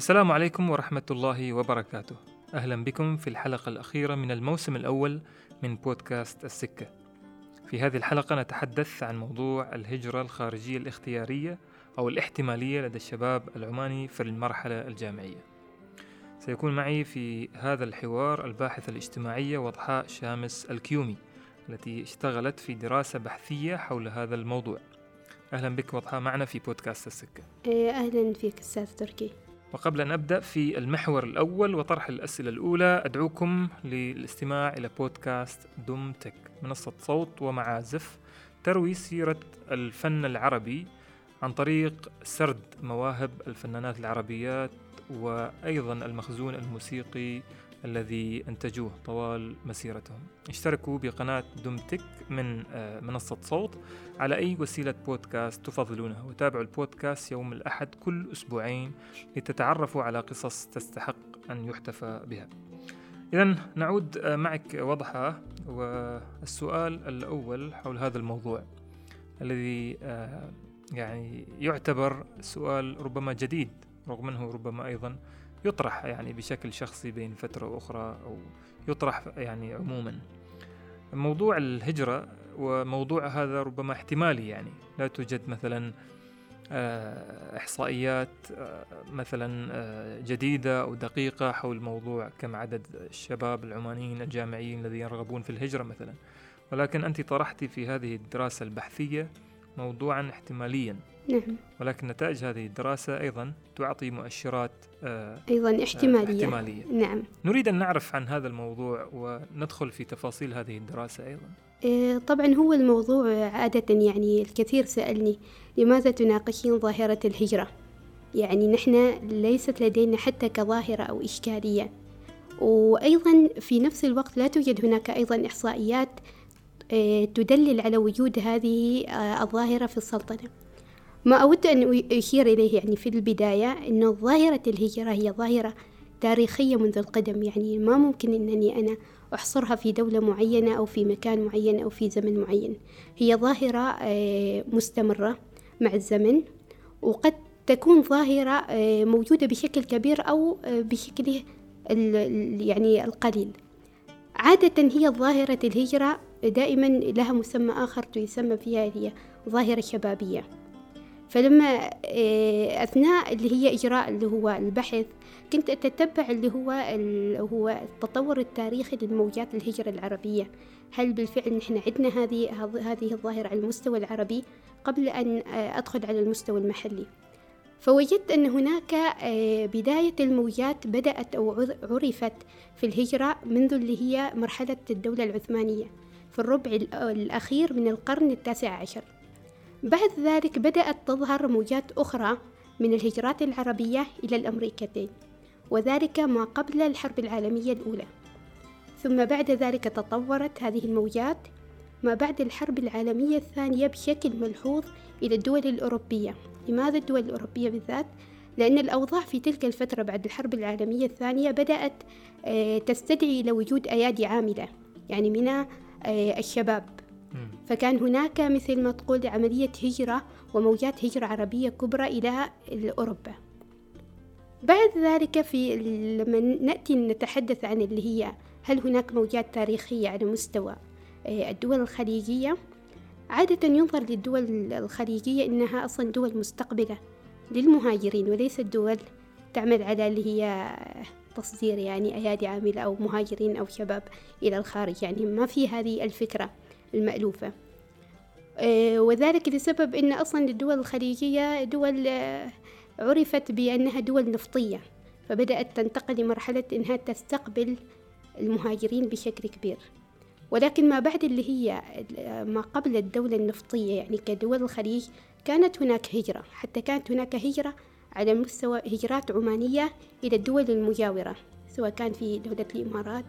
السلام عليكم ورحمة الله وبركاته. أهلا بكم في الحلقة الأخيرة من الموسم الأول من بودكاست السكة. في هذه الحلقة نتحدث عن موضوع الهجرة الخارجية الاختيارية أو الاحتمالية لدى الشباب العماني في المرحلة الجامعية. سيكون معي في هذا الحوار الباحثة الاجتماعية وضحاء شامس الكيومي التي اشتغلت في دراسة بحثية حول هذا الموضوع. أهلا بك وضحاء معنا في بودكاست السكة. إيه، أهلا فيك أستاذ تركي. وقبل أن أبدأ في المحور الأول وطرح الأسئلة الأولى أدعوكم للاستماع إلى بودكاست دوم تك منصة صوت ومعازف تروي سيرة الفن العربي عن طريق سرد مواهب الفنانات العربيات وأيضا المخزون الموسيقي الذي أنتجوه طوال مسيرتهم. اشتركوا بقناة دومتك من آه، منصة صوت على أي وسيلة بودكاست تفضلونها وتابعوا البودكاست يوم الأحد كل أسبوعين لتتعرفوا على قصص تستحق أن يحتفى بها. إذا نعود آه، معك وضحى والسؤال الأول حول هذا الموضوع الذي آه، يعني يعتبر سؤال ربما جديد رغم أنه ربما أيضا يطرح يعني بشكل شخصي بين فترة وأخرى أو يطرح يعني عموما. موضوع الهجرة وموضوع هذا ربما احتمالي يعني. لا توجد مثلا آه، إحصائيات آه، مثلا آه، جديدة أو دقيقة حول موضوع كم عدد الشباب العمانيين الجامعيين الذين يرغبون في الهجرة مثلا. ولكن أنت طرحتي في هذه الدراسة البحثية موضوعا احتماليا. نعم. ولكن نتائج هذه الدراسة أيضا تعطي مؤشرات آه أيضا احتمالية. آه احتمالية. نعم. نريد أن نعرف عن هذا الموضوع وندخل في تفاصيل هذه الدراسة أيضا. إيه طبعا هو الموضوع عادة يعني الكثير سألني لماذا تناقشين ظاهرة الهجرة؟ يعني نحن ليست لدينا حتى كظاهرة أو إشكالية. وأيضا في نفس الوقت لا توجد هناك أيضا إحصائيات تدلل على وجود هذه آه، الظاهرة في السلطنة. ما أود أن أشير إليه يعني في البداية أن ظاهرة الهجرة هي ظاهرة تاريخية منذ القدم. يعني ما ممكن أنني أنا أحصرها في دولة معينة أو في مكان معين أو في زمن معين. هي ظاهرة آه، مستمرة مع الزمن وقد تكون ظاهرة آه، موجودة بشكل كبير أو آه، بشكله يعني القليل. عادة هي ظاهرة الهجرة دائما لها مسمى آخر تسمى فيها هي ظاهرة شبابية. فلما آه، أثناء اللي هي إجراء اللي هو البحث كنت أتتبع اللي هو هو التطور التاريخي للموجات الهجرة العربية. هل بالفعل نحن عندنا هذه هذه الظاهرة على المستوى العربي قبل أن آه، أدخل على المستوى المحلي؟ فوجدت أن هناك آه، بداية الموجات بدأت أو عرفت في الهجرة منذ اللي هي مرحلة الدولة العثمانية في الربع الأخير من القرن التاسع عشر. بعد ذلك بدأت تظهر موجات أخرى من الهجرات العربية إلى الأمريكتين وذلك ما قبل الحرب العالمية الأولى. ثم بعد ذلك تطورت هذه الموجات ما بعد الحرب العالمية الثانية بشكل ملحوظ إلى الدول الأوروبية. لماذا الدول الأوروبية بالذات؟ لأن الأوضاع في تلك الفترة بعد الحرب العالمية الثانية بدأت آه، تستدعي إلى وجود أيادي عاملة يعني من آه، الشباب. فكان هناك مثل ما تقول عملية هجرة وموجات هجرة عربية كبرى إلى أوروبا بعد ذلك في لما نأتي نتحدث عن اللي هي هل هناك موجات تاريخية على مستوى آه، الدول الخليجية؟ عادة ينظر للدول الخليجية إنها أصلا دول مستقبلة للمهاجرين وليست دول تعمل على اللي هي تصدير يعني أيادي عاملة أو مهاجرين أو شباب إلى الخارج. يعني ما في هذه الفكرة. المألوفة. آه، وذلك لسبب أن أصلا الدول الخليجية دول آه، عرفت بأنها دول نفطية فبدأت تنتقل لمرحلة أنها تستقبل المهاجرين بشكل كبير. ولكن ما بعد اللي هي آه، ما قبل الدولة النفطية يعني كدول الخليج كانت هناك هجرة حتى كانت هناك هجرة على مستوى هجرات عمانية إلى الدول المجاورة سواء كان في دولة الإمارات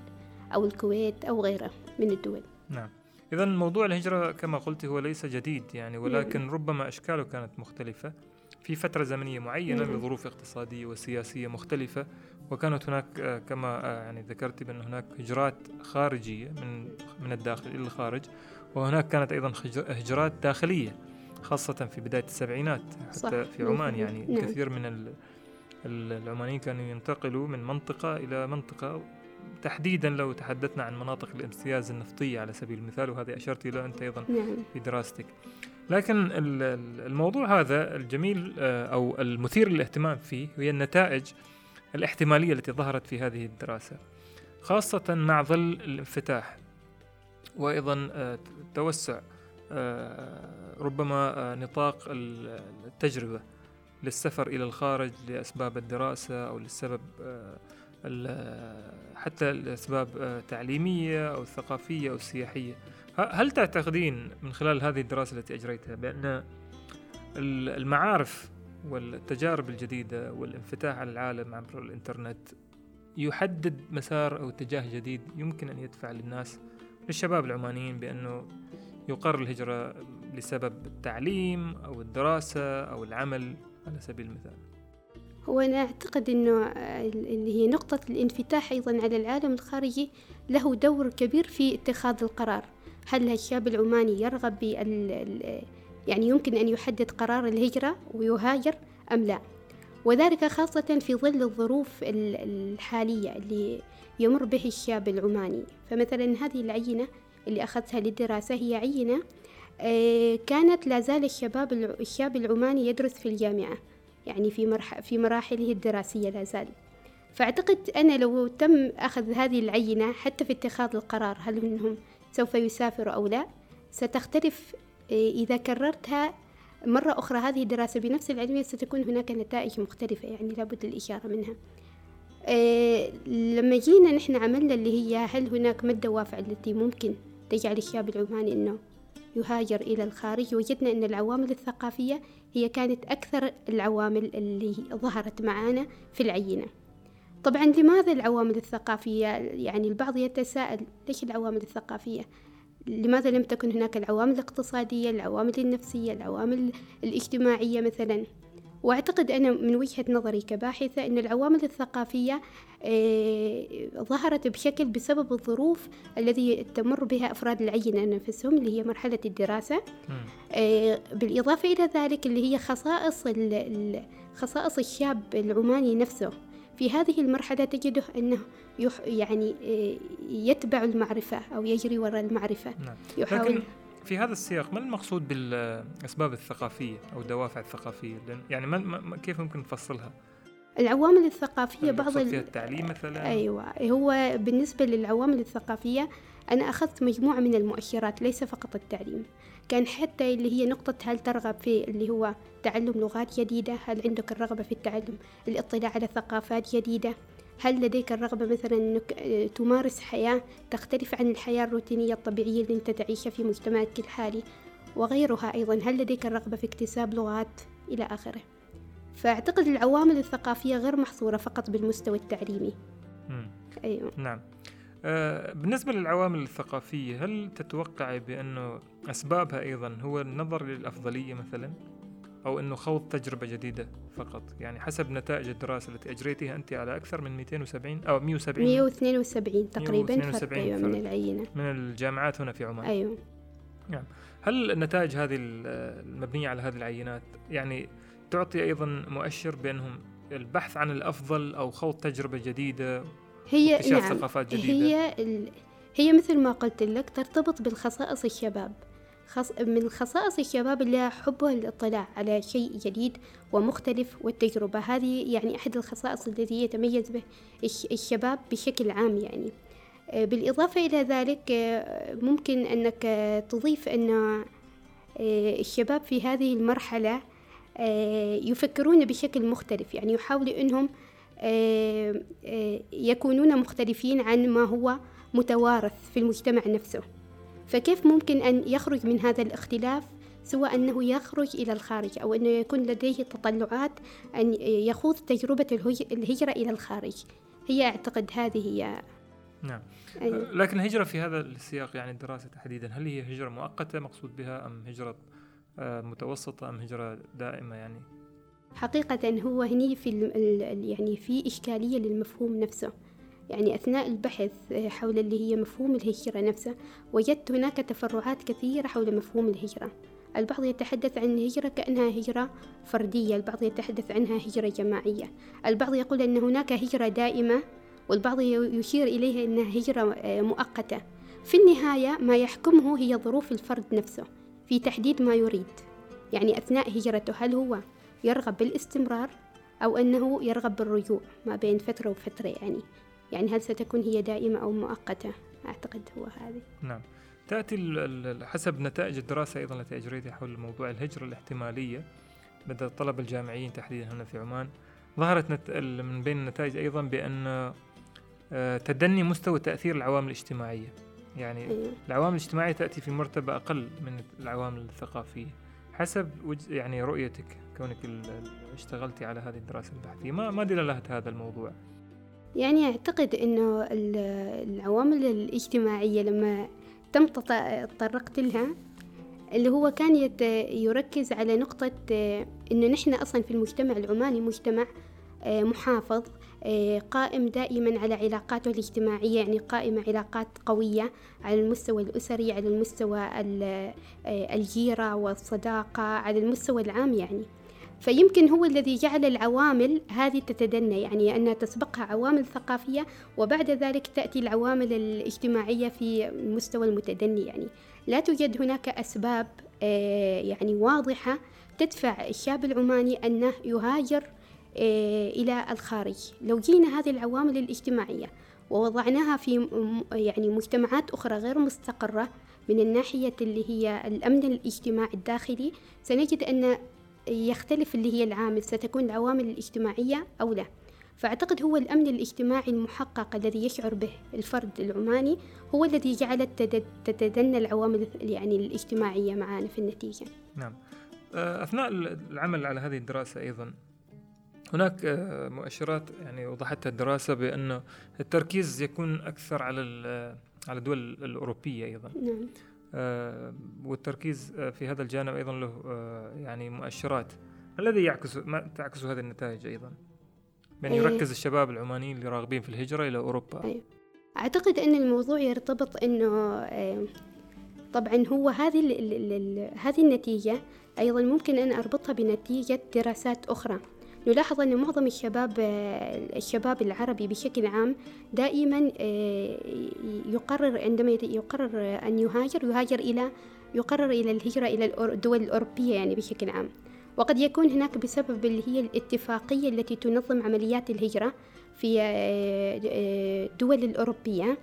أو الكويت أو غيرها من الدول. نعم. إذا موضوع الهجرة كما قلت هو ليس جديد يعني ولكن ربما أشكاله كانت مختلفة في فترة زمنية معينة بظروف اقتصادية وسياسية مختلفة وكانت هناك آه، كما آه، يعني ذكرت بأن هناك هجرات خارجية من من الداخل إلى الخارج وهناك كانت أيضا هجرات داخلية خاصة في بداية السبعينات حتى صح. في عمان يعني نعم. كثير من العمانيين كانوا ينتقلوا من منطقة إلى منطقة تحديدا لو تحدثنا عن مناطق الامتياز النفطية على سبيل المثال وهذه أشرت إلى أنت أيضا نعم. في دراستك لكن الموضوع هذا الجميل آه، أو المثير للاهتمام فيه هي النتائج الاحتمالية التي ظهرت في هذه الدراسة خاصة مع ظل الانفتاح وأيضا آه، توسع آه، ربما نطاق التجربة للسفر إلى الخارج لأسباب الدراسة أو للسبب حتى الأسباب تعليمية أو ثقافية أو سياحية هل تعتقدين من خلال هذه الدراسة التي أجريتها بأن المعارف والتجارب الجديدة والانفتاح على العالم عبر الإنترنت يحدد مسار أو اتجاه جديد يمكن أن يدفع للناس للشباب العمانيين بأنه يقر الهجرة لسبب التعليم أو الدراسة أو العمل على سبيل المثال؟ هو أنا أعتقد أنه اللي هي نقطة الانفتاح أيضا على العالم الخارجي له دور كبير في اتخاذ القرار. هل الشاب العماني يرغب بال يعني يمكن أن يحدد قرار الهجرة ويهاجر أم لا؟ وذلك خاصة في ظل الظروف الحالية اللي يمر به الشاب العماني. فمثلا هذه العينة اللي أخذتها للدراسة هي عينة آه، كانت لا زال الشباب الشاب العماني يدرس في الجامعة. يعني في مرح في مراحله الدراسية لا زال. فأعتقد أنا لو تم أخذ هذه العينة حتى في اتخاذ القرار هل إنهم سوف يسافروا أو لا ستختلف آه، إذا كررتها مرة أخرى هذه الدراسة بنفس العلمية ستكون هناك نتائج مختلفة يعني لابد الإشارة منها. أه لما جينا نحن عملنا اللي هي هل هناك ما الدوافع التي ممكن تجعل الشاب العماني أنه يهاجر إلى الخارج وجدنا أن العوامل الثقافية هي كانت أكثر العوامل اللي ظهرت معانا في العينة. طبعا لماذا العوامل الثقافية؟ يعني البعض يتساءل ليش العوامل الثقافية؟ لماذا لم تكن هناك العوامل الاقتصادية العوامل النفسية العوامل الاجتماعية مثلا؟ وأعتقد أنا من وجهة نظري كباحثة أن العوامل الثقافية آه، ظهرت بشكل بسبب الظروف الذي تمر بها أفراد العينة نفسهم اللي هي مرحلة الدراسة. آه، بالإضافة إلى ذلك اللي هي خصائص خصائص الشاب العماني نفسه. في هذه المرحلة تجده أنه يح يعني آه، يتبع المعرفة أو يجري وراء المعرفة. نعم. يحاول لكن في هذا السياق ما المقصود بالأسباب الثقافية أو الدوافع الثقافية؟ يعني ما كيف ممكن نفصلها؟ العوامل الثقافية بعض فيها التعليم مثلا؟ أيوة هو بالنسبة للعوامل الثقافية أنا أخذت مجموعة من المؤشرات ليس فقط التعليم. كان حتى اللي هي نقطة هل ترغب في اللي هو تعلم لغات جديدة؟ هل عندك الرغبة في التعلم؟ الاطلاع على ثقافات جديدة؟ هل لديك الرغبة مثلا أنك تمارس حياة تختلف عن الحياة الروتينية الطبيعية اللي أنت تعيشها في مجتمعك الحالي وغيرها أيضا؟ هل لديك الرغبة في اكتساب لغات إلى آخره؟ فأعتقد العوامل الثقافية غير محصورة فقط بالمستوى التعليمي. أيوة. نعم. آه بالنسبة للعوامل الثقافية هل تتوقعي بأنه أسبابها أيضا هو النظر للأفضلية مثلا؟ أو أنه خوض تجربة جديدة فقط. يعني حسب نتائج الدراسة التي أجريتها أنت على أكثر من 270 أو 170 172 تقريبا 172 أيوة من العينة. من الجامعات هنا في عمان. أيوة. نعم. هل النتائج هذه المبنية على هذه العينات يعني تعطي أيضا مؤشر بأنهم البحث عن الأفضل أو خوض تجربة جديدة هي نعم. ثقافات جديدة؟ هي ال... هي مثل ما قلت لك ترتبط بالخصائص الشباب. خص... من خصائص الشباب اللي حبه الاطلاع على شيء جديد ومختلف والتجربة. هذه يعني أحد الخصائص التي يتميز به الشباب بشكل عام يعني. آه، بالإضافة إلى ذلك آه، ممكن أنك تضيف أن الشباب في هذه المرحلة آه، يفكرون بشكل مختلف. يعني يحاولوا أنهم آه، آه، يكونون مختلفين عن ما هو متوارث في المجتمع نفسه. فكيف ممكن أن يخرج من هذا الاختلاف سواء أنه يخرج إلى الخارج أو أنه يكون لديه تطلعات أن يخوض تجربة الهجرة إلى الخارج هي أعتقد هذه هي نعم. لكن الهجرة في هذا السياق يعني الدراسة تحديدا هل هي هجرة مؤقتة مقصود بها أم هجرة آه، متوسطة أم هجرة دائمة يعني؟ حقيقة هو هني في يعني في إشكالية للمفهوم نفسه يعني أثناء البحث آه، حول اللي هي مفهوم الهجرة نفسه وجدت هناك تفرعات كثيرة حول مفهوم الهجرة. البعض يتحدث عن الهجرة كأنها هجرة فردية البعض يتحدث عنها هجرة جماعية. البعض يقول أن هناك هجرة دائمة والبعض يشير إليها أنها هجرة آه، مؤقتة. في النهاية ما يحكمه هي ظروف الفرد نفسه في تحديد ما يريد. يعني أثناء هجرته هل هو يرغب بالاستمرار أو أنه يرغب بالرجوع؟ ما بين فترة وفترة يعني. يعني هل ستكون هي دائمة أو مؤقتة؟ أعتقد هو هذا نعم. تأتي حسب نتائج الدراسة أيضا التي أجريتها حول موضوع الهجرة الاحتمالية لدى الطلبة الجامعيين تحديدا هنا في عمان. ظهرت نت... من بين النتائج أيضا بأن آه، تدني مستوى تأثير العوامل الاجتماعية. يعني أيوه. العوامل الاجتماعية تأتي في مرتبة أقل من العوامل الثقافية. حسب يعني رؤيتك كونك اشتغلتي على هذه الدراسة البحثية ما ما دلالة هذا الموضوع؟ يعني أعتقد أنه العوامل الاجتماعية لما تم تطرقت لها اللي هو كان يركز على نقطة أنه نحن أصلا في المجتمع العماني مجتمع آه، محافظ آه، قائم دائما على علاقاته الاجتماعية يعني قائمة علاقات قوية على المستوى الأسري على المستوى آه، الجيرة والصداقة على المستوى العام يعني. فيمكن هو الذي جعل العوامل هذه تتدنى يعني أنها تسبقها عوامل ثقافية وبعد ذلك تأتي العوامل الاجتماعية في المستوى المتدني. يعني لا توجد هناك أسباب يعني واضحة تدفع الشاب العماني أنه يهاجر آه، إلى الخارج. لو جينا هذه العوامل الاجتماعية ووضعناها في يعني مجتمعات أخرى غير مستقرة من الناحية اللي هي الأمن الاجتماعي الداخلي سنجد أن يختلف اللي هي العامل ستكون العوامل الاجتماعية أو لا. فأعتقد هو الأمن الاجتماعي المحقق الذي يشعر به الفرد العماني هو الذي جعل تتدنى العوامل يعني الاجتماعية معنا في النتيجة. نعم. آه، أثناء العمل على هذه الدراسة أيضا هناك آه، مؤشرات يعني وضحتها الدراسة بأن التركيز يكون أكثر على على الدول الأوروبية أيضا. نعم. آه والتركيز آه، في هذا الجانب أيضا له آه يعني مؤشرات الذي يعكس ما تعكس هذه النتائج أيضا بأن أيه. يركز الشباب العمانيين اللي راغبين في الهجرة إلى أوروبا أيه. أعتقد أن الموضوع يرتبط أنه طبعا هو هذه هذه النتيجة أيضا ممكن أن أربطها بنتيجة دراسات أخرى نلاحظ أن معظم الشباب الشباب العربي بشكل عام دائما آه، يقرر عندما يقرر أن يهاجر يهاجر إلى يقرر إلى الهجرة إلى الدول الأوروبية يعني بشكل عام. وقد يكون هناك بسبب اللي هي الاتفاقية التي تنظم عمليات الهجرة في الدول آه، آه، الأوروبية.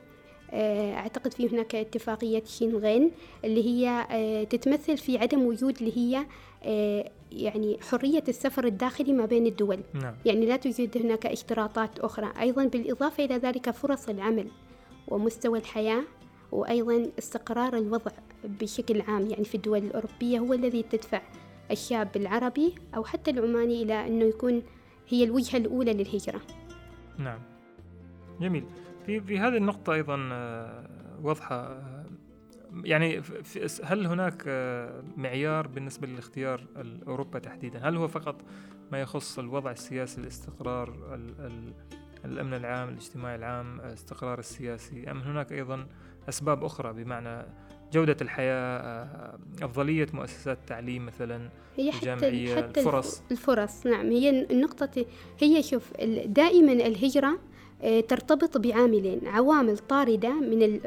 أعتقد في هناك اتفاقية شينغين اللي هي تتمثل في عدم وجود اللي هي يعني حرية السفر الداخلي ما بين الدول. نعم. يعني لا توجد هناك اشتراطات أخرى. أيضا بالإضافة إلى ذلك فرص العمل ومستوى الحياة وأيضا استقرار الوضع بشكل عام. يعني في الدول الأوروبية هو الذي تدفع الشاب العربي أو حتى العماني إلى أنه يكون هي الوجهة الأولى للهجرة. نعم. جميل. في في هذه النقطة أيضا آه، واضحة يعني هل هناك آه، معيار بالنسبة لاختيار أوروبا تحديدا؟ هل هو فقط ما يخص الوضع السياسي الاستقرار الأمن العام الاجتماعي العام الاستقرار السياسي أم هناك أيضا أسباب أخرى بمعنى جودة الحياة آه، أفضلية مؤسسات التعليم مثلا هي حتى الجامعية حتى الفرص؟ الفرص نعم هي النقطة هي شوف دائما الهجرة ترتبط بعاملين عوامل طاردة من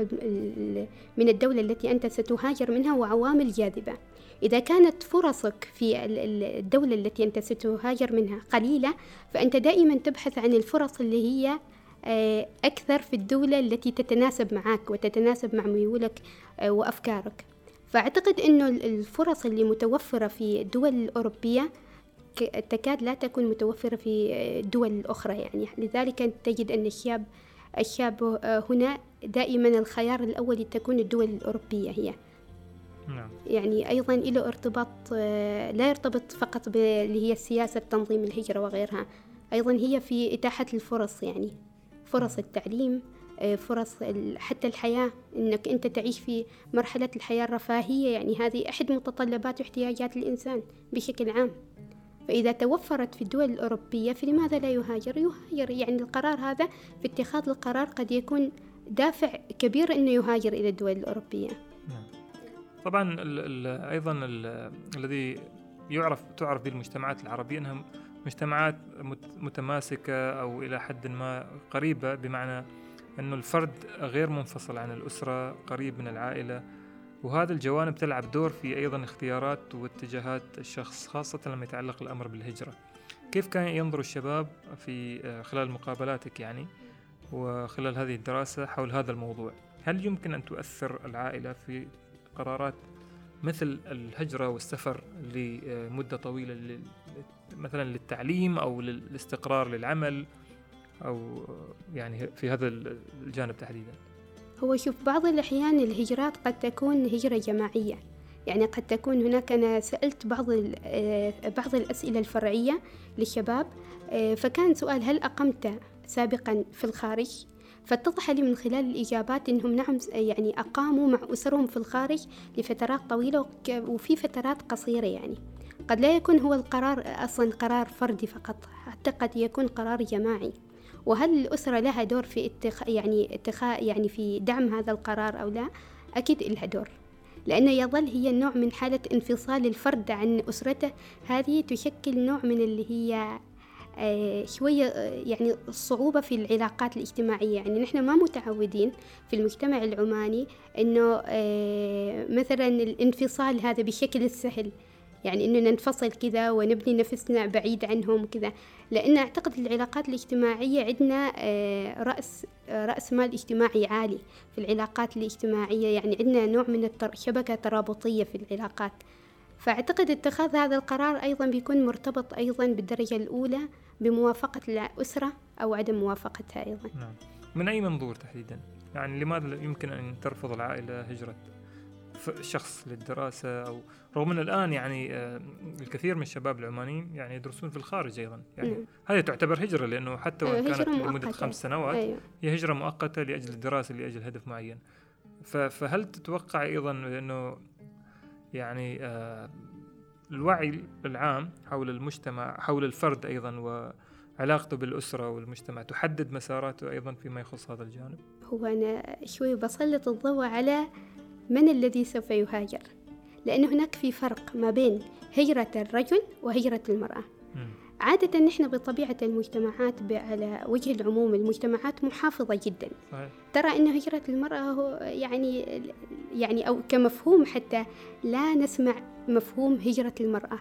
من الدولة التي أنت ستهاجر منها وعوامل جاذبة. إذا كانت فرصك في الدولة التي أنت ستهاجر منها قليلة فأنت دائما تبحث عن الفرص اللي هي آه، أكثر في الدولة التي تتناسب معك وتتناسب مع ميولك آه، وأفكارك. فأعتقد أنه الفرص اللي متوفرة في الدول الأوروبية تكاد لا تكون متوفرة في الدول الأخرى يعني. لذلك تجد أن الشاب الشاب هنا دائما الخيار الأول تكون الدول الأوروبية هي. نعم. يعني أيضا له ارتباط لا يرتبط فقط باللي هي سياسة تنظيم الهجرة وغيرها. أيضا هي في إتاحة الفرص يعني. فرص نعم. التعليم فرص حتى الحياة. أنك أنت تعيش في مرحلة الحياة الرفاهية يعني. هذه أحد متطلبات واحتياجات الإنسان بشكل عام. فإذا توفرت في الدول الأوروبية فلماذا لا يهاجر؟ يهاجر يعني القرار هذا في اتخاذ القرار قد يكون دافع كبير أنه يهاجر إلى الدول الأوروبية نعم. طبعا ال ال أيضا ال الذي يعرف تعرف به المجتمعات العربية أنها مجتمعات متماسكة أو إلى حد ما قريبة بمعنى أنه الفرد غير منفصل عن الأسرة قريب من العائلة وهذا الجوانب تلعب دور في أيضا اختيارات واتجاهات الشخص خاصة لما يتعلق الأمر بالهجرة. كيف كان ينظر الشباب في آه، خلال مقابلاتك يعني وخلال هذه الدراسة حول هذا الموضوع؟ هل يمكن أن تؤثر العائلة في قرارات مثل الهجرة والسفر لمدة طويلة مثلا للتعليم أو للاستقرار للعمل أو يعني في هذا الجانب تحديدا؟ هو شوف بعض الأحيان الهجرات قد تكون هجرة جماعية. يعني قد تكون هناك أنا سألت بعض آه، بعض الأسئلة الفرعية للشباب آه، فكان سؤال هل أقمت سابقا في الخارج؟ فاتضح لي من خلال الإجابات أنهم نعم يعني أقاموا مع أسرهم في الخارج لفترات طويلة وفي فترات قصيرة يعني. قد لا يكون هو القرار أصلا قرار فردي فقط حتى قد يكون قرار جماعي. وهل الأسرة لها دور في اتخ... يعني اتخاء يعني في دعم هذا القرار أو لا؟ أكيد لها دور لأنه يظل هي نوع من حالة انفصال الفرد عن أسرته. هذه تشكل نوع من اللي هي آه، شوية آه، يعني الصعوبة في العلاقات الاجتماعية. يعني نحن ما متعودين في المجتمع العماني إنه آه، مثلا الانفصال هذا بشكل سهل. يعني إنه ننفصل كذا ونبني نفسنا بعيد عنهم كذا لأن أعتقد العلاقات الاجتماعية عندنا رأس رأس مال اجتماعي عالي في العلاقات الاجتماعية يعني عندنا نوع من الشبكة ترابطية في العلاقات فأعتقد اتخاذ هذا القرار أيضا بيكون مرتبط أيضا بالدرجة الأولى بموافقة الأسرة أو عدم موافقتها أيضا نعم. من أي منظور تحديدا؟ يعني لماذا يمكن أن ترفض العائلة هجرة شخص للدراسة أو رغم أن الآن يعني آه، الكثير من الشباب العمانيين يعني يدرسون في الخارج أيضا يعني. هذه تعتبر هجرة لأنه حتى وإن أيوة، كانت لمدة خمس سنوات أيوة. هي هجرة مؤقتة لأجل الدراسة لأجل هدف معين فهل تتوقع أيضا أنه يعني آه، الوعي العام حول المجتمع حول الفرد أيضا وعلاقته بالأسرة والمجتمع تحدد مساراته أيضا فيما يخص هذا الجانب هو أنا شوي بسلط الضوء على من الذي سوف يهاجر؟ لأن هناك في فرق ما بين هجرة الرجل وهجرة المرأة. عادة نحن بطبيعة المجتمعات على وجه العموم المجتمعات محافظة جدا. صحيح. ترى أن هجرة المرأة هو يعني يعني أو كمفهوم حتى لا نسمع مفهوم هجرة المرأة.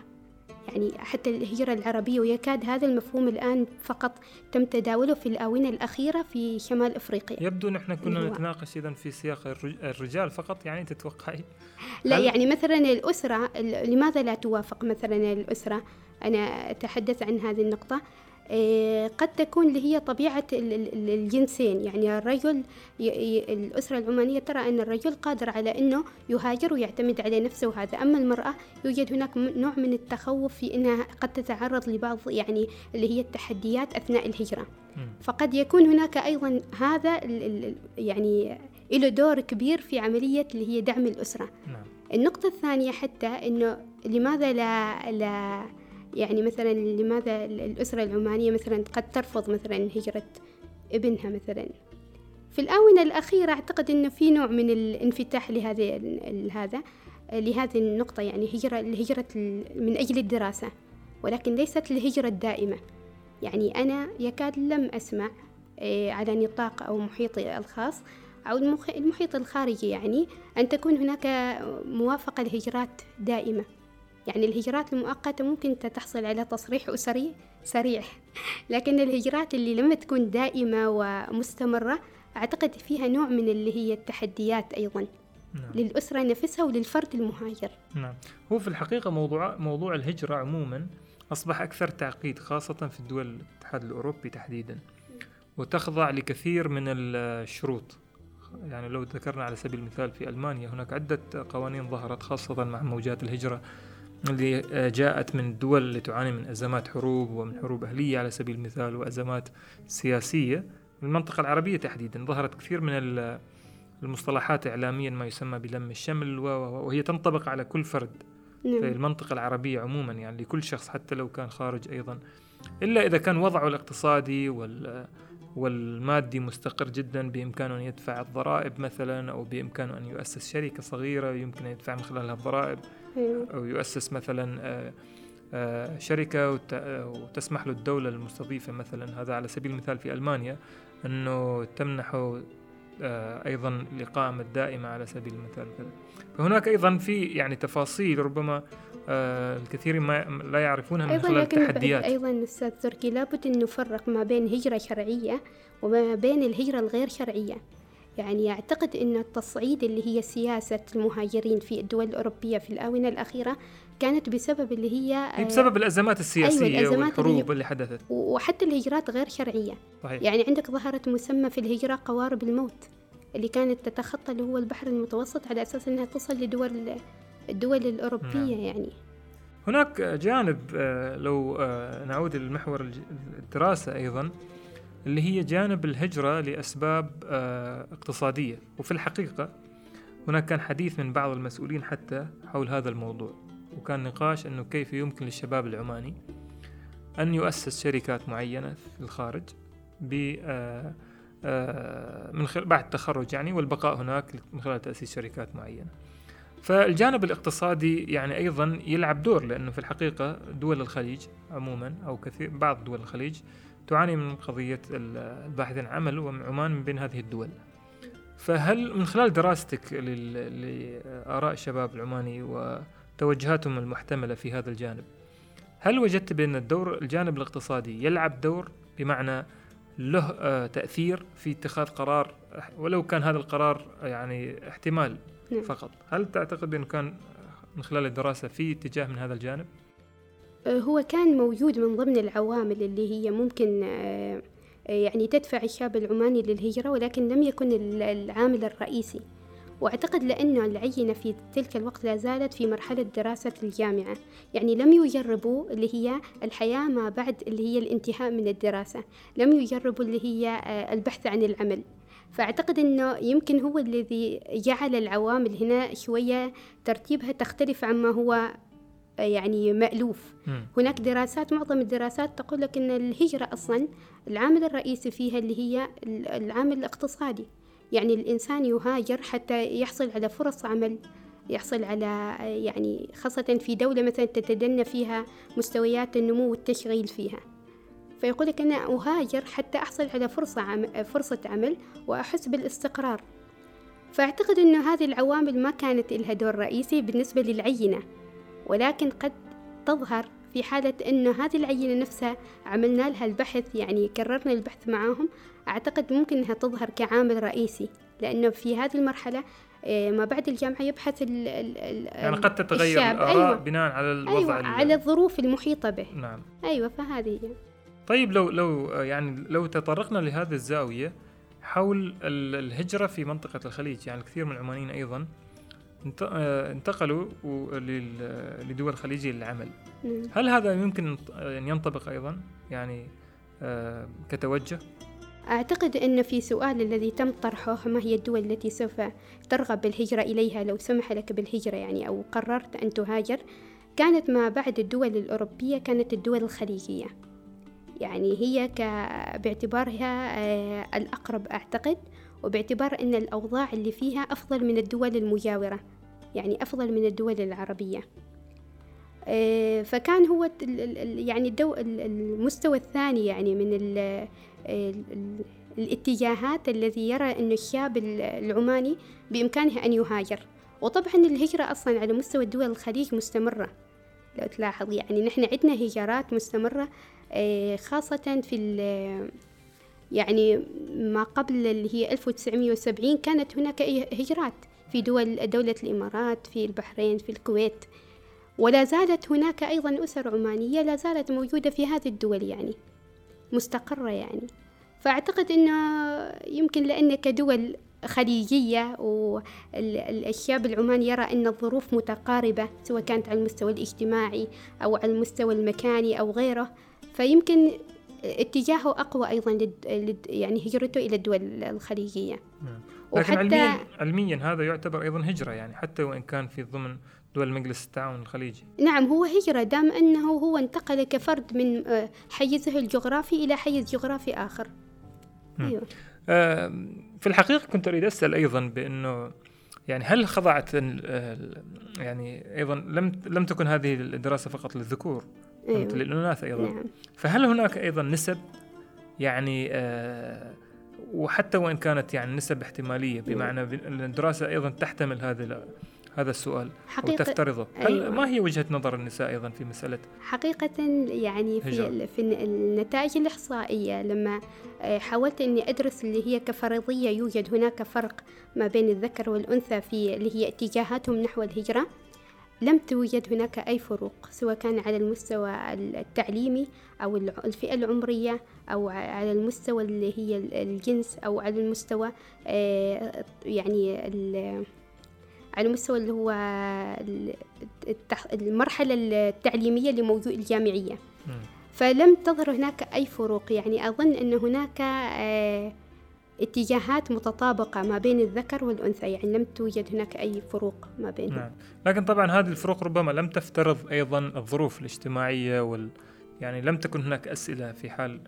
يعني حتى الهجرة العربية ويكاد هذا المفهوم الآن فقط تم تداوله في الآونة الأخيرة في شمال أفريقيا. يبدو نحن كنا نتناقش إذا في سياق الرجال فقط يعني تتوقعي؟ لا يعني مثلا الأسرة لماذا لا توافق مثلا الأسرة؟ أنا أتحدث عن هذه النقطة. قد تكون اللي هي طبيعة الجنسين. يعني الرجل الأسرة العمانية ترى أن الرجل قادر على أنه يهاجر ويعتمد على نفسه وهذا. أما المرأة يوجد هناك نوع من التخوف في أنها قد تتعرض لبعض يعني اللي هي التحديات أثناء الهجرة. فقد يكون هناك أيضا هذا يعني له دور كبير في عملية اللي هي دعم الأسرة. نعم. النقطة الثانية حتى أنه لماذا لا لا يعني مثلا لماذا الأسرة العمانية مثلا قد ترفض مثلا هجرة ابنها مثلا؟ في الآونة الأخيرة أعتقد أنه في نوع من الانفتاح لهذه هذا لهذه النقطة يعني هجرة الهجرة من أجل الدراسة ولكن ليست الهجرة الدائمة يعني أنا يكاد لم أسمع آه، على نطاق أو محيطي الخاص أو المحيط الخارجي يعني أن تكون هناك موافقة لهجرات دائمة. يعني الهجرات المؤقتة ممكن تحصل على تصريح أسري سريع. لكن الهجرات اللي لما تكون دائمة ومستمرة أعتقد فيها نوع من اللي هي التحديات أيضا. نعم. للأسرة نفسها وللفرد المهاجر. نعم. هو في الحقيقة موضوع موضوع الهجرة عموما أصبح أكثر تعقيد خاصة في الدول الاتحاد الأوروبي تحديدا وتخضع لكثير من الشروط. يعني لو ذكرنا على سبيل المثال في ألمانيا هناك عدة قوانين ظهرت خاصة مع موجات الهجرة اللي آه، جاءت من الدول اللي تعاني من أزمات حروب ومن حروب أهلية على سبيل المثال وأزمات سياسية المنطقة العربية تحديدا ظهرت كثير من المصطلحات إعلاميا ما يسمى بلم الشمل وهي تنطبق على كل فرد نعم. في المنطقة العربية عموما يعني لكل شخص حتى لو كان خارج أيضا إلا إذا كان وضعه الاقتصادي وال والمادي مستقر جدا بإمكانه أن يدفع الضرائب مثلا أو بإمكانه أن يؤسس شركة صغيرة يمكن أن يدفع من خلالها الضرائب. أو يؤسس مثلا آه، آه، شركة آه، وتسمح له الدولة المستضيفة مثلا. هذا على سبيل المثال في ألمانيا أنه تمنحه أيضا الإقامة الدائمة على سبيل المثال كذا. فهناك أيضا في يعني تفاصيل ربما الكثير ما لا يعرفونها من أيضا خلال لكن التحديات. أيضا أستاذ تركي لابد أن نفرق ما بين هجرة شرعية وما بين الهجرة الغير شرعية. يعني أعتقد أن التصعيد اللي هي سياسة المهاجرين في الدول الأوروبية في الآونة الأخيرة كانت بسبب اللي هي آه، بسبب الأزمات السياسية الأزمات اللي والحروب هي- اللي حدثت. وحتى الهجرات غير شرعية. صحيح. يعني عندك ظهرت مسمى في الهجرة قوارب الموت اللي كانت تتخطى اللي هو البحر المتوسط على أساس أنها تصل لدول الدول الأوروبية نعم. يعني. هناك جانب آه، لو آه، نعود للمحور الج- الدراسة أيضا. اللي هي جانب الهجرة لأسباب آه، اقتصادية. وفي الحقيقة هناك كان حديث من بعض المسؤولين حتى حول هذا الموضوع. وكان نقاش أنه كيف يمكن للشباب العماني أن يؤسس شركات معينة في الخارج آه، آه، من بعد التخرج يعني والبقاء هناك من خلال تأسيس شركات معينة. فالجانب الاقتصادي يعني أيضا يلعب دور لأنه في الحقيقة دول الخليج عموما أو كثير بعض دول الخليج تعاني من قضية ال- الباحثين عن عمل وعمان من بين هذه الدول. فهل من خلال دراستك لآراء الشباب العماني وتوجهاتهم المحتملة في هذا الجانب هل وجدت بأن الدور الجانب الاقتصادي يلعب دور بمعنى له آه، تأثير في اتخاذ قرار ولو كان هذا القرار يعني احتمال نعم. فقط هل تعتقد أنه كان من خلال الدراسة في اتجاه من هذا الجانب؟ هو كان موجود من ضمن العوامل اللي هي ممكن آه، آه، يعني تدفع الشاب العماني للهجرة ولكن لم يكن ال- العامل الرئيسي. وأعتقد لأنه العينة في تلك الوقت لا زالت في مرحلة دراسة الجامعة. يعني لم يجربوا اللي هي الحياة ما بعد اللي هي الانتهاء من الدراسة. لم يجربوا اللي هي آه، البحث عن العمل. فأعتقد أنه يمكن هو الذي جعل العوامل هنا شوية ترتيبها تختلف عما هو آه، يعني مألوف. مم. هناك دراسات معظم الدراسات تقول لك أن الهجرة أصلا العامل الرئيسي فيها اللي هي ال- العامل الاقتصادي. يعني الإنسان يهاجر حتى يحصل على فرص عمل يحصل على يعني خاصة في دولة مثلا تتدنى فيها مستويات النمو والتشغيل فيها. فيقول لك أنا أهاجر حتى أحصل على فرصة عمل فرصة عمل وأحس بالاستقرار. فأعتقد أن هذه العوامل ما كانت لها دور رئيسي بالنسبة للعينة. ولكن قد تظهر في حالة أنه هذه العينة نفسها عملنا لها البحث يعني كررنا البحث معاهم أعتقد ممكن أنها تظهر كعامل رئيسي لأنه في هذه المرحلة آه، ما بعد الجامعة يبحث ال ال ال يعني قد تتغير الشاب. الآراء أيوة. بناء على الوضع أيوة على الظروف المحيطة به نعم أيوة فهذه هي طيب لو لو يعني لو تطرقنا لهذه الزاوية حول ال- الهجرة في منطقة الخليج يعني الكثير من العمانيين أيضا انتقلوا و- لل- لدول خليجية للعمل. نعم. هل هذا يمكن أن ينطبق أيضا؟ يعني آه، كتوجه؟ أعتقد أن في سؤال الذي تم طرحه ما هي الدول التي سوف ترغب بالهجرة إليها؟ لو سمح لك بالهجرة يعني أو قررت أن تهاجر. كانت ما بعد الدول الأوروبية كانت الدول الخليجية. يعني هي ك... باعتبارها آه، الأقرب أعتقد. وباعتبار أن الأوضاع اللي فيها أفضل من الدول المجاورة يعني أفضل من الدول العربية. آه، فكان هو يعني الدو ال- المستوى الثاني يعني من ال ال- ال- الاتجاهات الذي يرى أن الشاب ال- العماني بإمكانه أن يهاجر. وطبعا الهجرة أصلا على مستوى دول الخليج مستمرة. لو تلاحظ يعني نحن عندنا هجرات مستمرة آه، خاصة في يعني ما قبل اللي هي 1970 كانت هناك هجرات في دول دولة الإمارات في البحرين في الكويت. ولا زالت هناك أيضا أسر عمانية لا زالت موجودة في هذه الدول يعني مستقرة يعني. فأعتقد أنه يمكن لأن كدول خليجية والشاب العماني يرى أن الظروف متقاربة سواء كانت على المستوى الاجتماعي أو على المستوى المكاني أو غيره. فيمكن اتجاهه أقوى أيضا لد لد يعني هجرته إلى الدول الخليجية. نعم. لكن وحتى- علميا علميا هذا يعتبر أيضا هجرة يعني حتى وإن كان في ضمن دول مجلس التعاون الخليجي. نعم هو هجرة دام أنه هو انتقل كفرد من آه، حيزه الجغرافي إلى حيز جغرافي آخر. أيوة. في الحقيقة كنت أريد أسأل أيضا بأنه يعني هل خضعت يعني أيضا لم لم تكن هذه الدراسة فقط للذكور؟ أيوة. للإناث أيضا نعم. فهل هناك أيضا نسب يعني آه وحتى وإن كانت يعني نسب احتمالية بمعنى الدراسة أيضا تحتمل هذا هذا السؤال حقيقة وتفترضه هل أيوة. ما هي وجهة نظر النساء أيضا في مسألة حقيقة يعني. في في النتائج الإحصائية لما آه، حاولت إني أدرس اللي هي كفرضية يوجد هناك فرق ما بين الذكر والأنثى في اللي هي اتجاهاتهم نحو الهجرة لم توجد هناك أي فروق سواء كان على المستوى التعليمي أو الفئة العمرية أو على المستوى اللي هي ال- الجنس أو على المستوى آه، يعني على المستوى اللي هو المرحلة التعليمية اللي موجود الجامعية. فلم تظهر هناك أي فروق يعني أظن أن هناك آه، اتجاهات متطابقة ما بين الذكر والأنثى يعني لم توجد هناك أي فروق ما بينهم. نعم. لكن طبعا هذه الفروق ربما لم تفترض أيضا الظروف الاجتماعية وال يعني لم تكن هناك أسئلة في حال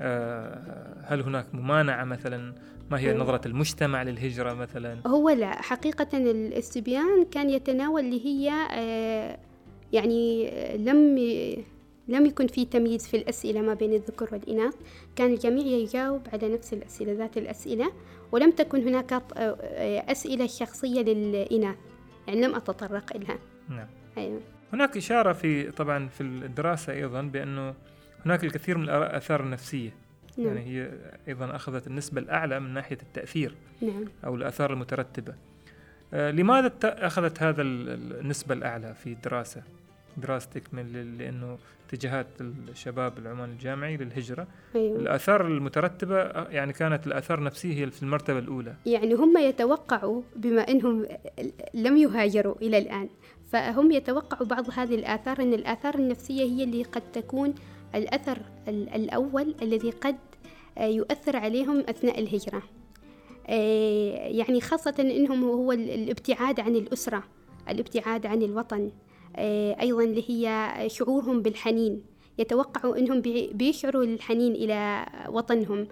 آه، هل هناك ممانعة مثلا؟ ما هي أيوة. نظرة المجتمع للهجرة مثلا؟ هو لا. حقيقة الاستبيان كان يتناول اللي هي آه، يعني لم لم يكن في تمييز في الأسئلة ما بين الذكور والإناث. كان الجميع يجاوب على نفس الأسئلة ذات الأسئلة ولم تكن هناك آه، أسئلة شخصية للإناث يعني لم أتطرق إلها. نعم. أيوة. هناك إشارة في طبعا في الدراسة أيضا بأنه هناك الكثير من الآثار النفسية نعم. يعني هي أيضا أخذت النسبة الأعلى من ناحية التأثير نعم. أو الآثار المترتبة. آه، لماذا أخذت هذا ال- ال- النسبة الأعلى في الدراسة؟ دراستك من ل- لأنه اتجاهات الشباب العماني الجامعي للهجرة. أيوة. الآثار المترتبة آه، يعني كانت الآثار النفسية هي في المرتبة الأولى. يعني هم يتوقعوا بما أنهم لم يهاجروا إلى الآن فهم يتوقعوا بعض هذه الآثار أن الآثار النفسية هي اللي قد تكون الأثر ال- الأول الذي قد يؤثر عليهم أثناء الهجرة. آه، يعني خاصة أنهم هو ال- الابتعاد عن الأسرة الابتعاد عن الوطن. أيضا اللي هي شعورهم بالحنين. يتوقعوا أنهم بي- بيشعروا الحنين إلى وطنهم.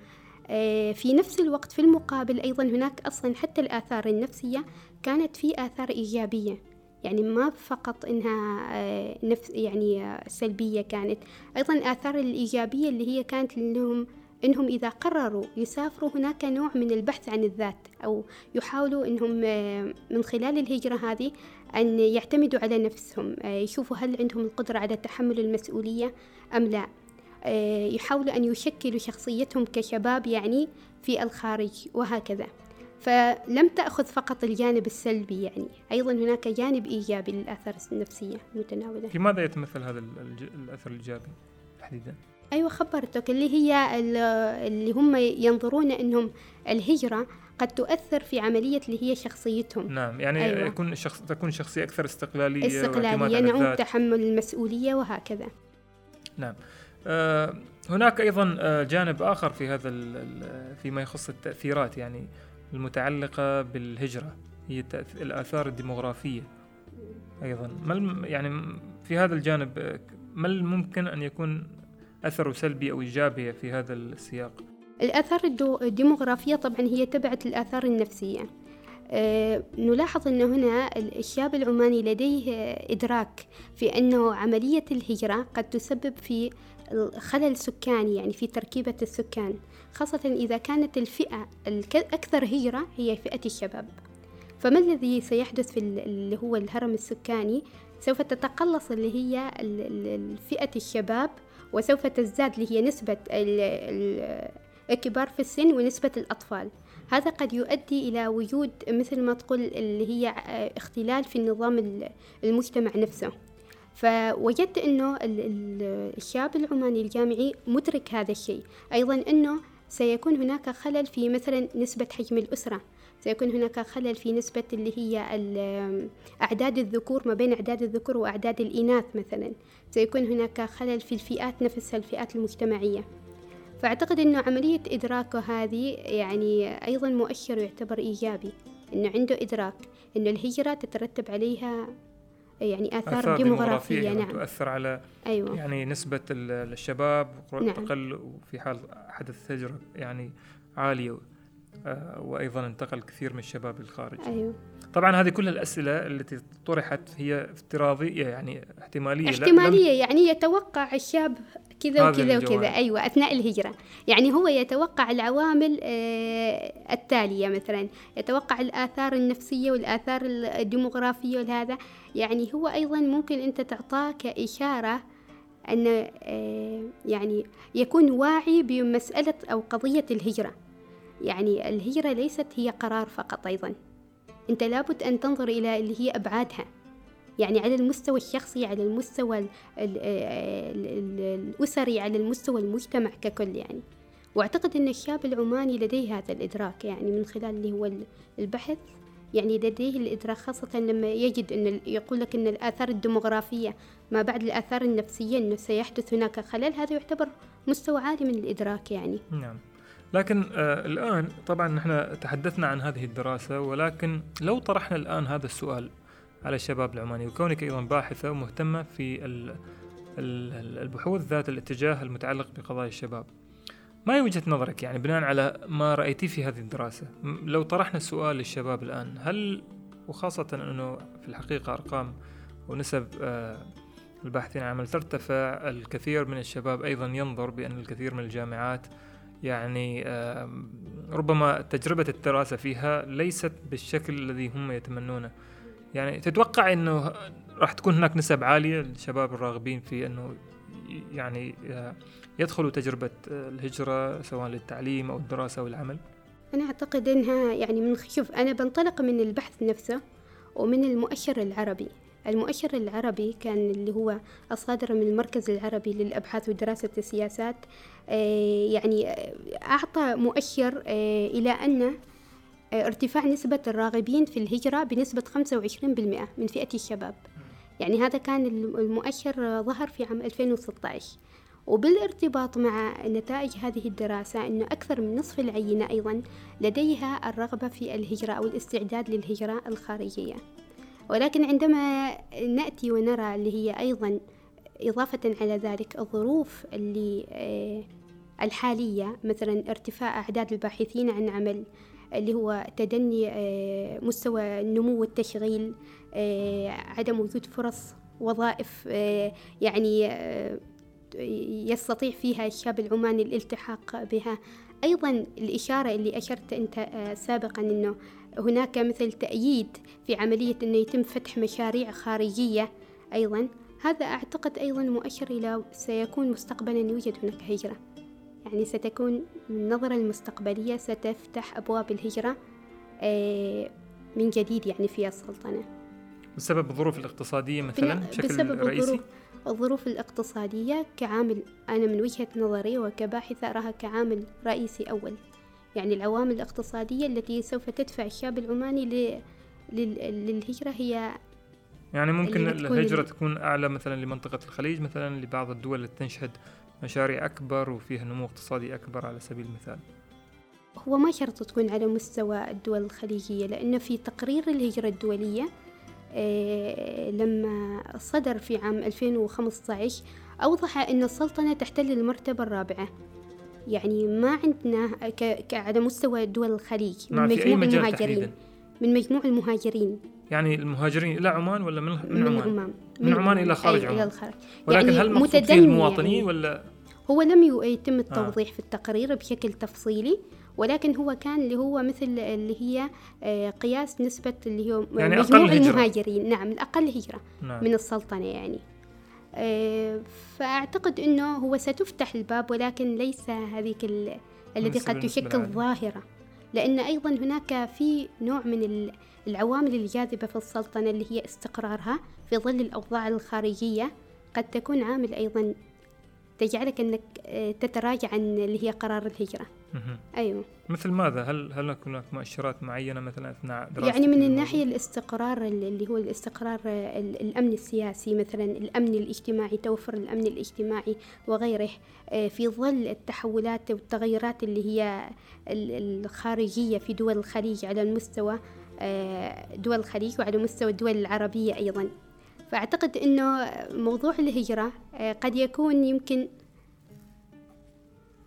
آه، في نفس الوقت في المقابل أيضا هناك أصلا حتى الآثار النفسية كانت في آثار إيجابية. يعني ما فقط إنها آه، نفس يعني آه، سلبية كانت. أيضا الآثار الإيجابية اللي هي كانت لهم إنهم إذا قرروا يسافروا هناك نوع من البحث عن الذات أو يحاولوا إنهم آه، من خلال الهجرة هذه أن يعتمدوا على نفسهم آه، يشوفوا هل عندهم القدرة على تحمل المسؤولية أم لا. آه، يحاولوا أن يشكلوا شخصيتهم كشباب يعني في الخارج وهكذا. فلم تأخذ فقط الجانب السلبي يعني أيضا هناك جانب إيجابي للآثار النفسية المتناولة. في ماذا يتمثل هذا الأثر الإيجابي تحديدا؟ أيوة خبرتك اللي هي ال- اللي هم ينظرون أنهم الهجرة قد تؤثر في عملية اللي هي شخصيتهم. نعم يعني أيوة. يكون الشخص تكون الشخصية أكثر استقلالية استقلالية نعم تحمل المسؤولية وهكذا. نعم. آه، هناك أيضا آه، جانب آخر في هذا فيما يخص التأثيرات يعني المتعلقة بالهجرة هي الآثار الديموغرافية أيضا. ما يعني في هذا الجانب آه، ما الممكن أن يكون أثره سلبي أو إيجابي في هذا السياق؟ الآثار الديموغرافية طبعا هي تبعت الآثار النفسية. آه، نلاحظ أن هنا الشاب العماني لديه إدراك في أنه عملية الهجرة قد تسبب في خلل سكاني يعني في تركيبة السكان خاصة إذا كانت الفئة الأكثر هجرة هي فئة الشباب. فما الذي سيحدث في ال- اللي هو الهرم السكاني؟ سوف تتقلص اللي هي فئة الشباب وسوف تزداد اللي هي نسبة الكبار في السن ونسبة الأطفال. هذا قد يؤدي إلى وجود مثل ما تقول اللي هي آه، اختلال في النظام ال- المجتمع نفسه. فوجدت أنه ال- ال- الشاب العماني الجامعي مدرك هذا الشيء. أيضا أنه سيكون هناك خلل في مثلا نسبة حجم الأسرة. سيكون هناك خلل في نسبة اللي هي ال- أعداد الذكور ما بين أعداد الذكور وأعداد الإناث مثلا. سيكون هناك خلل في الفئات نفسها الفئات المجتمعية. فأعتقد أنه عملية إدراكه هذه يعني أيضا مؤشر يعتبر إيجابي أنه عنده إدراك أنه الهجرة تترتب عليها يعني آثار, ديموغرافية. يعني نعم. تؤثر على أيوة. يعني نسبة ال- الشباب نعم. تقل وفي حال حدث هجرة يعني عالية آه، وأيضا انتقل كثير من الشباب للخارج. أيوه. طبعا هذه كل الأسئلة التي طرحت هي افتراضية يعني احتمالية احتمالية يعني يتوقع الشاب كذا وكذا. وكذا. أيوة أثناء الهجرة. يعني هو يتوقع العوامل آه، التالية مثلا. يتوقع الآثار النفسية والآثار الديموغرافية وهذا يعني هو أيضا ممكن أنت تعطاه كإشارة أن آه، يعني يكون واعي بمسألة أو قضية الهجرة. يعني الهجرة ليست هي قرار فقط أيضا. أنت لابد أن تنظر إلى اللي هي أبعادها. يعني على المستوى الشخصي على المستوى ال ال ال ال الأسري على المستوى المجتمع ككل يعني. وأعتقد أن الشاب العماني لديه هذا الإدراك يعني من خلال اللي هو ال- البحث. يعني لديه الإدراك خاصة لما يجد أن يقول لك أن الآثار الديموغرافية ما بعد الآثار النفسية أنه سيحدث هناك. خلل هذا يعتبر مستوى عالي من الإدراك يعني. نعم. لكن آه الآن طبعا نحن تحدثنا عن هذه الدراسة ولكن لو طرحنا الآن هذا السؤال على الشباب العماني. وكونك أيضا باحثة ومهتمة في ال- ال- البحوث ذات الاتجاه المتعلق بقضايا الشباب. ما هي وجهة نظرك يعني بناء على ما رأيتيه في هذه الدراسة؟ لو طرحنا السؤال للشباب الآن هل وخاصة أنه في الحقيقة أرقام ونسب آه الباحثين عن عمل ترتفع الكثير من الشباب أيضا ينظر بأن الكثير من الجامعات يعني آم، ربما تجربة الدراسة فيها ليست بالشكل الذي هم يتمنونه. يعني تتوقع أنه راح تكون هناك نسب عالية للشباب الراغبين في أنه ي- يعني آه، يدخلوا تجربة آه، الهجرة سواء للتعليم أو الدراسة أو العمل؟ أنا أعتقد أنها يعني من شوف أنا بنطلق من البحث نفسه ومن المؤشر العربي. المؤشر العربي كان اللي هو الصادر من المركز العربي للأبحاث ودراسة السياسات آه، يعني أعطى مؤشر إلى أن ارتفاع نسبة الراغبين في الهجرة بنسبة 25% من فئة الشباب. يعني هذا كان الم- المؤشر آه، ظهر في عام 2016 وبالارتباط مع نتائج هذه الدراسة أنه أكثر من نصف العينة أيضا لديها الرغبة في الهجرة أو الاستعداد للهجرة الخارجية. ولكن عندما نأتي ونرى اللي هي أيضا إضافة على ذلك الظروف اللي آه، الحالية مثلا ارتفاع أعداد الباحثين عن عمل اللي هو تدني آه، مستوى النمو والتشغيل آه، عدم وجود فرص وظائف آه، يعني يستطيع فيها الشاب العماني الالتحاق بها. أيضا الإشارة اللي أشرت أنت سابقا أنه هناك مثل تأييد في عملية أنه يتم فتح مشاريع خارجية أيضا. هذا أعتقد أيضا مؤشر إلى سيكون مستقبلا يوجد هناك هجرة. يعني ستكون النظرة المستقبلية ستفتح أبواب الهجرة آه، من جديد يعني في السلطنة. بسبب الظروف الاقتصادية مثلا بشكل بسبب رئيسي؟ الظروف الظروف الاقتصادية كعامل أنا من وجهة نظري وكباحثة أراها كعامل رئيسي أول. يعني العوامل الاقتصادية التي سوف تدفع الشاب العماني ل... لل... للهجرة هي يعني ممكن الهجرة ال- تكون أعلى مثلا لمنطقة الخليج مثلا لبعض الدول التي تنشهد مشاريع أكبر وفيها نمو اقتصادي أكبر على سبيل المثال. هو ما شرط تكون على مستوى الدول الخليجية لأنه في تقرير الهجرة الدولية آه، لما صدر في عام 2015 أوضح أن السلطنة تحتل المرتبة الرابعة. يعني ما عندنا. على مستوى دول الخليج من مجموع المهاجرين. تحديدا. من مجموع المهاجرين. يعني المهاجرين إلى عمان ولا من, من من عمان؟ عمان. من عمان إلى خارج عمان. إلى الخارج. ولكن يعني هل مقصود فيه المواطنين يعني. ولا هو لم يتم التوضيح في التقرير بشكل تفصيلي ولكن هو كان اللي هو مثل اللي هي آه، قياس نسبة اللي هو يعني مجموع أقل. المهاجرين. نعم الأقل هجرة نعم. من السلطنة يعني. آه، فأعتقد أنه هو ستفتح الباب ولكن ليس هذيك ال- التي قد تشكل. ظاهرة لأن أيضا هناك في نوع من ال- العوامل الجاذبة في السلطنة اللي هي استقرارها في ظل الأوضاع الخارجية. قد تكون عامل أيضا تجعلك أنك آه، تتراجع عن اللي هي قرار الهجرة مهم. أيوة مثل ماذا هل هل هناك مؤشرات معينة مثلا أثناء دراستك يعني من؟ الناحية الاستقرار اللي هو الاستقرار ال- الأمن السياسي مثلا الأمن الاجتماعي توفر الأمن الاجتماعي وغيره آه، في ظل التحولات والتغيرات اللي هي ال- الخارجية في دول الخليج على المستوى آه، دول الخليج وعلى مستوى الدول العربية أيضا فأعتقد أنه موضوع الهجرة آه، قد يكون يمكن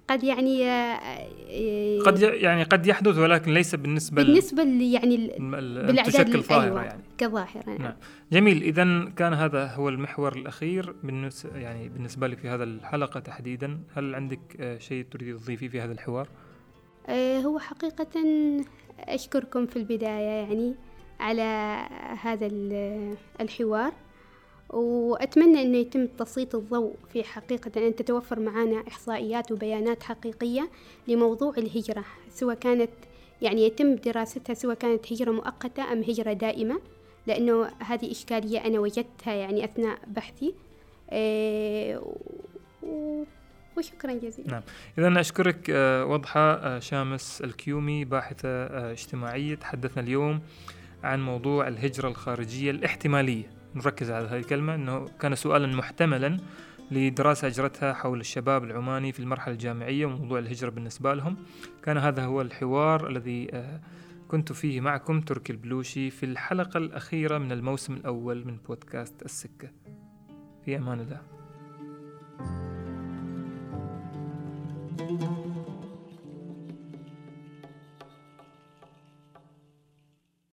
قد يعني قد يعني قد يحدث ولكن ليس بالنسبة بالنسبة يعني بالأعداد تشكل ظاهره أيوة يعني. كظاهرة نعم. نعم. جميل. اذا كان هذا هو المحور الأخير بالنسبة يعني بالنسبة لك في هذا الحلقة تحديدا. هل عندك شيء تريد تضيفيه في هذا الحوار؟ هو حقيقة أشكركم في البداية يعني على هذا الحوار. وأتمنى أنه يتم تسليط الضوء في حقيقة أن تتوفر معنا إحصائيات وبيانات حقيقية لموضوع الهجرة سواء كانت يعني يتم دراستها سواء كانت هجرة مؤقتة أم هجرة دائمة لأنه هذه إشكالية أنا وجدتها يعني أثناء بحثي. إيه وشكرا جزيلا. نعم. إذا أشكرك آه، وضحى آه، شامس الكيومي باحثة آه، اجتماعية تحدثنا اليوم عن موضوع الهجرة الخارجية الاحتمالية. نركز على هذه الكلمة أنه كان سؤالا محتملا لدراسة أجرتها حول الشباب العماني في المرحلة الجامعية وموضوع الهجرة بالنسبة لهم. كان هذا هو الحوار الذي آه، كنت فيه معكم تركي البلوشي في الحلقة الأخيرة من الموسم الأول من بودكاست السكة. في أمان الله. thank you